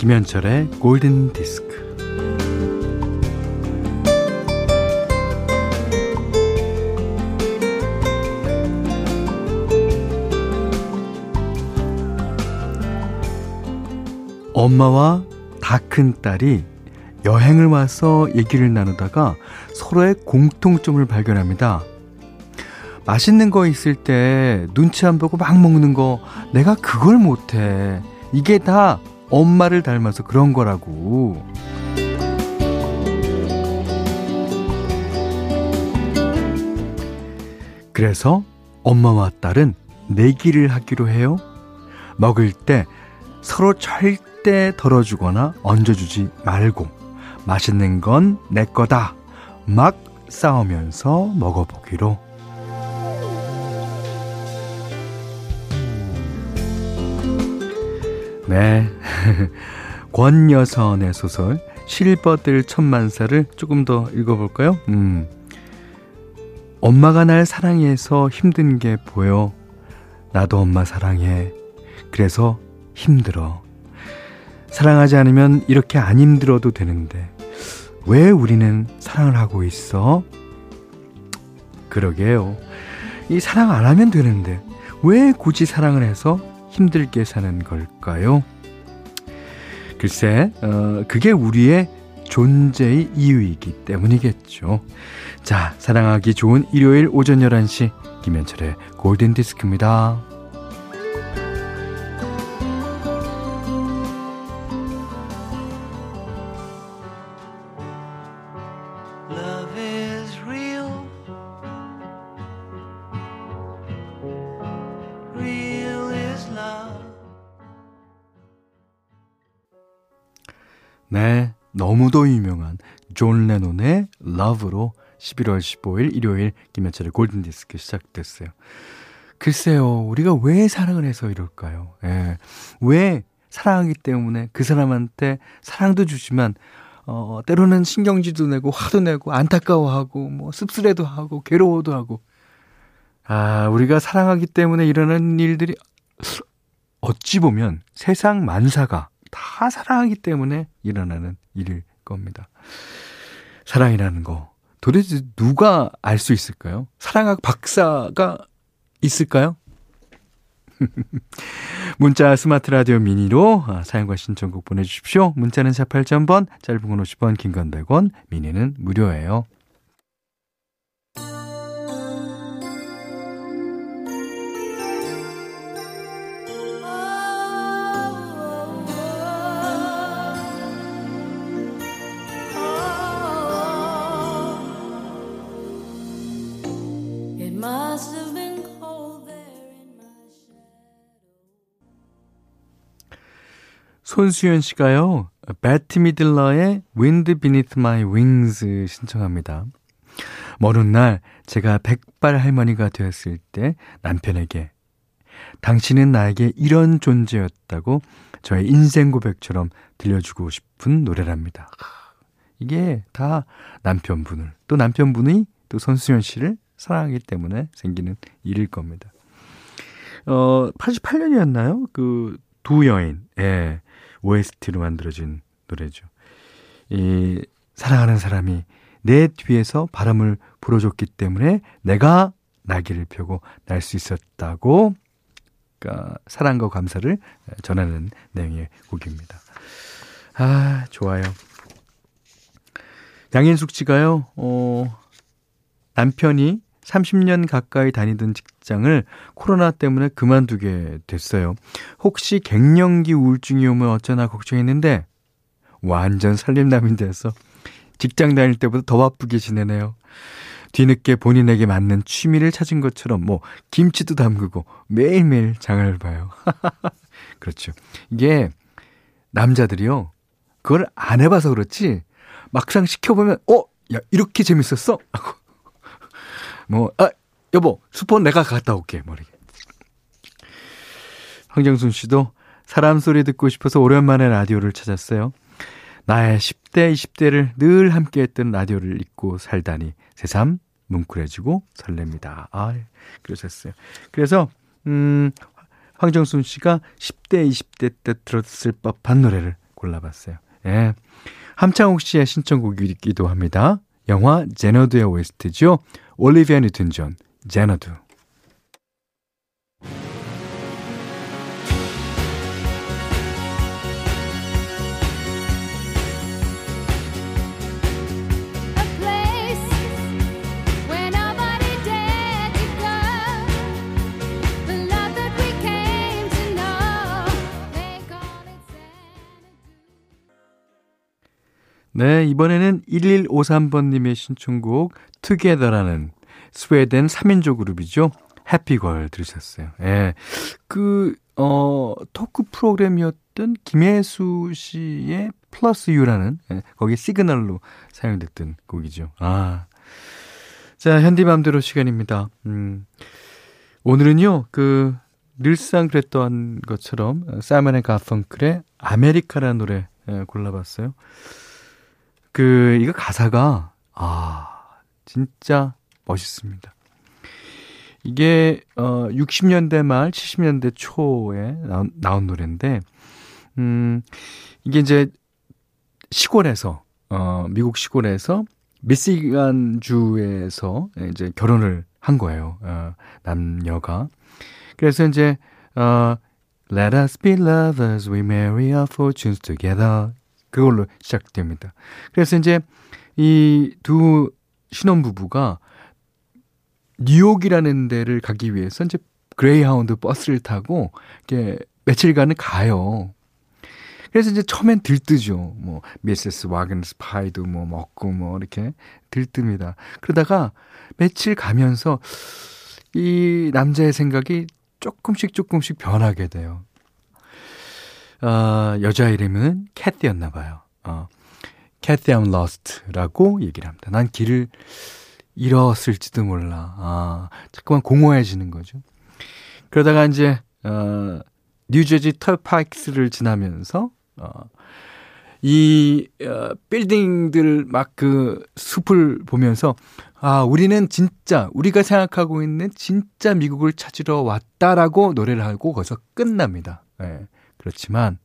김현철의 골든 디스크. 엄마와 다 큰 딸이 여행을 와서 얘기를 나누다가 서로의 공통점을 발견합니다. 맛있는 거 있을 때 눈치 안 보고 막 먹는 거 내가 그걸 못해. 이게 다 엄마를 닮아서 그런 거라고. 그래서 엄마와 딸은 내기를 하기로 해요. 먹을 때 서로 절대 덜어주거나 얹어주지 말고 맛있는 건 내 거다. 막 싸우면서 먹어보기로. 네. 권여선의 소설 실버들 천만사를 조금 더 읽어볼까요? 음. 엄마가 날 사랑해서 힘든 게 보여. 나도 엄마 사랑해. 그래서 힘들어. 사랑하지 않으면 이렇게 안 힘들어도 되는데 왜 우리는 사랑을 하고 있어? 그러게요. 이 사랑 안 하면 되는데 왜 굳이 사랑을 해서 힘들게 사는 걸까요? 글쎄, 어, 그게 우리의 존재의 이유이기 때문이겠죠. 자, 사랑하기 좋은 일요일 오전 11시 김현철의 골든 디스크입니다. 네, 너무도 유명한 존 레논의 Love로 11월 15일 일요일 김현철의 골든디스크 시작됐어요. 글쎄요, 우리가 왜 사랑을 해서 이럴까요? 예. 왜 사랑하기 때문에 그 사람한테 사랑도 주지만, 어, 때로는 신경질도 내고, 화도 내고, 안타까워하고, 뭐, 씁쓸해도 하고, 괴로워도 하고. 아, 우리가 사랑하기 때문에 일어나는 일들이, 어찌 보면 세상 만사가 다 사랑하기 때문에 일어나는 일일 겁니다. 사랑이라는 거 도대체 누가 알 수 있을까요? 사랑학 박사가 있을까요? 문자 스마트 라디오 미니로 아, 사연과 신청곡 보내주십시오. 문자는 4 8,000번, 짧은 건 50원, 긴 건 100원, 미니는 무료예요. 손수연 씨가요, 배트 미들러의 Wind Beneath My Wings 신청합니다. 먼날 제가 백발 할머니가 되었을 때 남편에게 당신은 나에게 이런 존재였다고 저의 인생 고백처럼 들려주고 싶은 노래랍니다. 이게 다 남편분을, 또 남편분이 또 손수연 씨를 사랑하기 때문에 생기는 일일 겁니다. 어, 88년이었나요? 그, 두 여인, 예. OST로 만들어진 노래죠. 이 사랑하는 사람이 내 뒤에서 바람을 불어줬기 때문에 내가 날개를 펴고 날 수 있었다고 그러니까 사랑과 감사를 전하는 내용의 곡입니다. 아, 좋아요. 양인숙 씨가요, 어, 남편이 30년 가까이 다니던 직장을 코로나 때문에 그만두게 됐어요. 혹시 갱년기 우울증이 오면 어쩌나 걱정했는데 완전 살림남이 돼서 직장 다닐 때보다 더 바쁘게 지내네요. 뒤늦게 본인에게 맞는 취미를 찾은 것처럼 뭐 김치도 담그고 매일매일 장을 봐요. 그렇죠. 이게 남자들이요. 그걸 안 해봐서 그렇지 막상 시켜보면 어? 야 이렇게 재밌었어? 하고 뭐, 아, 여보, 수폰 내가 갔다 올게. 뭐, 이렇게. 황정순 씨도 사람 소리 듣고 싶어서 오랜만에 라디오를 찾았어요. 나의 10대, 20대를 늘 함께 했던 라디오를 잊고 살다니 새삼 뭉클해지고 설렙니다. 아, 그러셨어요. 그래서, 음, 황정순 씨가 10대, 20대 때 들었을 법한 노래를 골라봤어요. 예. 함창욱 씨의 신청곡이기도 합니다. 영화 제너드의 OST죠. 올리비아 뉴튼 존, 제너드. 네, 이번에는 1153번님의 신청곡 투게더라는 스웨덴 3인조 그룹이죠. Happy Girl 들으셨어요. 예. 그, 어, 토크 프로그램이었던 김혜수 씨의 Plus You라는, 예, 거기 시그널로 사용됐던 곡이죠. 아. 자, 현디맘대로 시간입니다. 음. 오늘은요, 그, 늘상 그랬던 것처럼, 사이먼 앤 가펑클의 America라는 노래 예, 골라봤어요. 그, 이거 가사가, 아, 진짜 멋있습니다. 이게, 어, 60년대 말, 70년대 초에 나온, 나온 노래인데, 음, 이게 이제 시골에서, 어, 미국 시골에서 미시간 주에서 이제 결혼을 한 거예요. 어, 남녀가. 그래서 이제, 어, Let us be lovers, we marry our fortunes together. 그걸로 시작됩니다. 그래서 이제 이 두 신혼부부가 뉴욕이라는 데를 가기 위해서 이제 그레이하운드 버스를 타고 이렇게 며칠간은 가요. 그래서 이제 처음엔 들뜨죠. 뭐 Mrs. Wagner's Pie도 뭐 먹고 뭐 이렇게 들뜹니다. 그러다가 며칠 가면서 이 남자의 생각이 조금씩 조금씩 변하게 돼요. 어, 여자 이름은 캐티였나 봐요. 어, 캐티 I'm lost라고 얘기를 합니다. 난 길을 잃었을지도 몰라. 아, 자꾸만 공허해지는 거죠. 그러다가 이제 어, 뉴저지 털파이크스를 지나면서 어, 이 어, 빌딩들 막 그 숲을 보면서 아 우리는 진짜 우리가 생각하고 있는 진짜 미국을 찾으러 왔다라고 노래를 하고 거기서 끝납니다. 예. 네. 그렇지만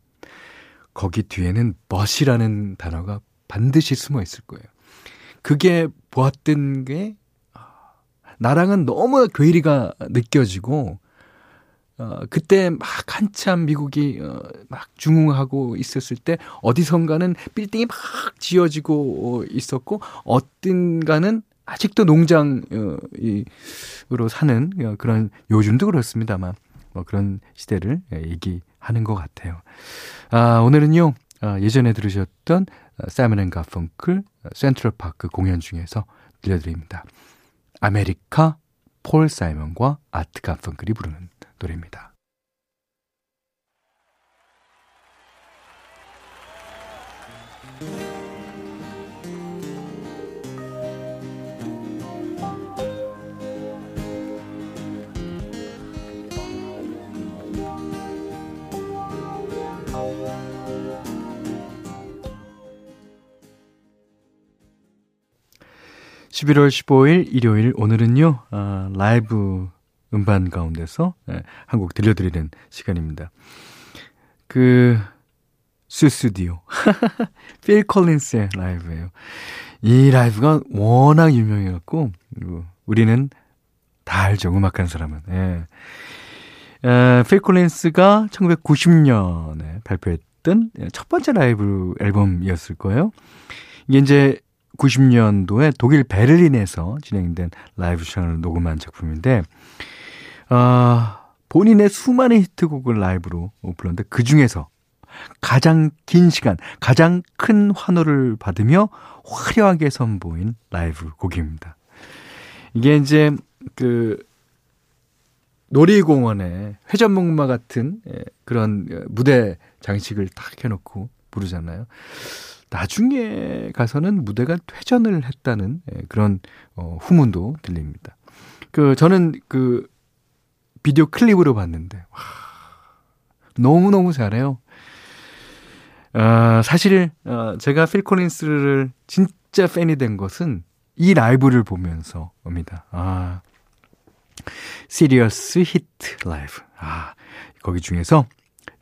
거기 뒤에는 멋이라는 단어가 반드시 숨어 있을 거예요. 그게 보았던 게 나랑은 너무 괴리가 느껴지고 어, 그때 막 한참 미국이 어, 막 중흥하고 있었을 때 어디선가는 빌딩이 막 지어지고 있었고 어딘가는 아직도 농장으로 사는 어, 그런 요즘도 그렇습니다만 뭐 그런 시대를 얘기 하는 것 같아요. 아, 오늘은요, 아, 예전에 들으셨던 사이먼 앤 가펑클 센트럴파크 공연 중에서 들려드립니다. 아메리카 폴 사이먼과 아트 가펑클이 부르는 노래입니다. 11월 15일 일요일 오늘은요 아, 라이브 음반 가운데서 예, 한곡 들려드리는 시간입니다. 그 Sussudio 필 콜린스의 라이브예요. 이 라이브가 워낙 유명해갖고 우리는 다 알죠 음악하는 사람은. 예. 어, 필 콜린스가 1990년에 발표했던 첫 번째 라이브 앨범이었을 거예요. 이게 이제 90년도에 독일 베를린에서 진행된 라이브 션을 녹음한 작품인데, 어, 본인의 수많은 히트곡을 라이브로 불렀는데 그 중에서 가장 긴 시간, 가장 큰 환호를 받으며 화려하게 선보인 라이브 곡입니다. 이게 이제 그 놀이공원에 회전목마 같은 예, 그런 무대 장식을 딱 해놓고 부르잖아요. 나중에 가서는 무대가 회전을 했다는 예, 그런 어, 후문도 들립니다. 그 저는 그 비디오 클립으로 봤는데 와, 너무 너무 잘해요. 어, 사실 어, 제가 필 콜린스를 진짜 팬이 된 것은 이 라이브를 보면서입니다. 아, Serious Hits Live. 아, 거기 중에서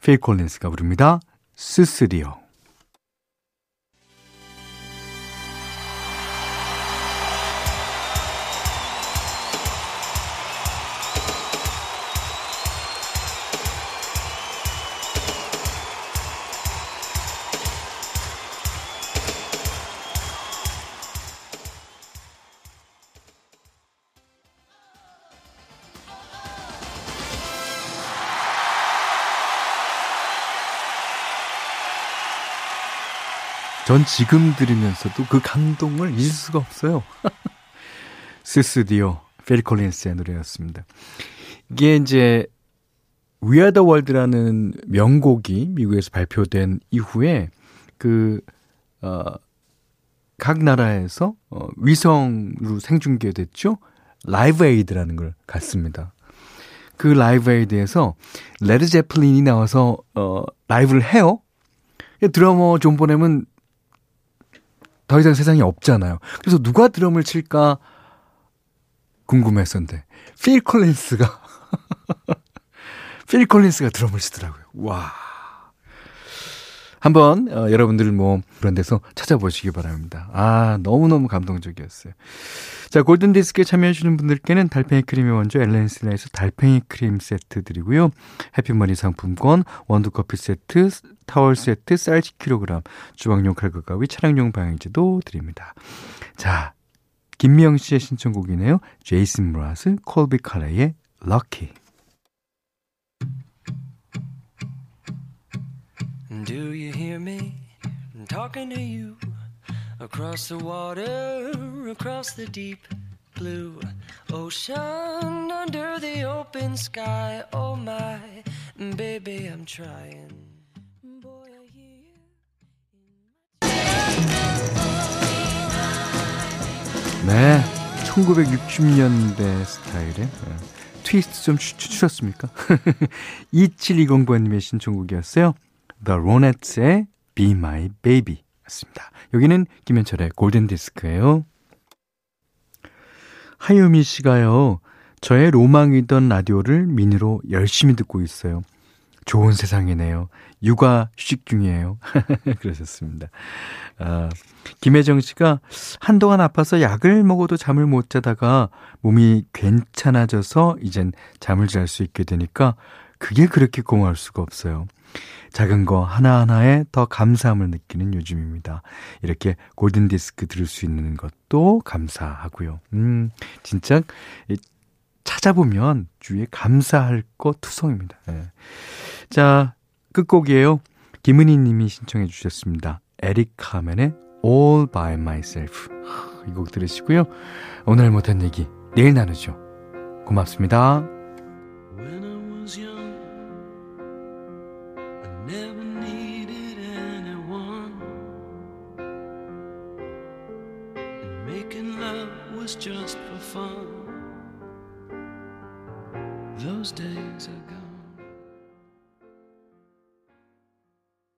필 콜린스가 부릅니다. 스스리오. 전 지금 들으면서도 그 감동을 잊을 수가 없어요. Sussudio, 필 콜린스의 노래였습니다. 이게 이제 We Are the World라는 명곡이 미국에서 발표된 이후에 그, 어, 각 나라에서 어, 위성으로 생중계됐죠. Live Aid라는 걸 갔습니다. 그 Live Aid에서 레드 제플린이 나와서 어, 라이브를 해요. 드러머 존 보넘은 더 이상 세상에 없잖아요. 그래서 누가 드럼을 칠까 궁금했었는데 필 콜린스가 필 콜린스가 드럼을 치더라고요. 와. 한번 어, 여러분들 뭐 그런 데서 찾아보시기 바랍니다. 아 너무너무 감동적이었어요. 자 골든 디스크에 참여해 주시는 분들께는 달팽이 크림의 원조 엘렌실라에서 달팽이 크림 세트 드리고요. 해피머니 상품권, 원두 커피 세트, 타월 세트, 쌀 10kg, 주방용 칼과 가위, 차량용 방향제도 드립니다. 자 김미영 씨의 신청곡이네요. 제이슨 브라스, 콜비 칼레의 럭키. Talking to you across the water, across the deep blue ocean, under the open sky? Oh my, baby, I'm trying. 네, 1960년대 스타일의 트위스트 좀 추출했습니까? 2720번님의 신청곡이었어요. The Ronettes의 Be My Baby 였습니다. 여기는 김현철의 골든디스크예요. 하유미 씨가요. 저의 로망이던 라디오를 미니로 열심히 듣고 있어요. 좋은 세상이네요. 육아 휴식 중이에요. 그러셨습니다. 아, 김혜정 씨가 한동안 아파서 약을 먹어도 잠을 못 자다가 몸이 괜찮아져서 이젠 잠을 잘 수 있게 되니까 그게 그렇게 고마울 수가 없어요. 작은 거 하나하나에 더 감사함을 느끼는 요즘입니다. 이렇게 골든 디스크 들을 수 있는 것도 감사하고요. 음, 진짜 찾아보면 주위에 감사할 것 투성입니다. 네. 자, 끝곡이에요. 김은희 님이 신청해 주셨습니다. 에릭 카멘의 All by Myself. 이 곡 들으시고요. 오늘 못한 얘기 내일 나누죠. 고맙습니다.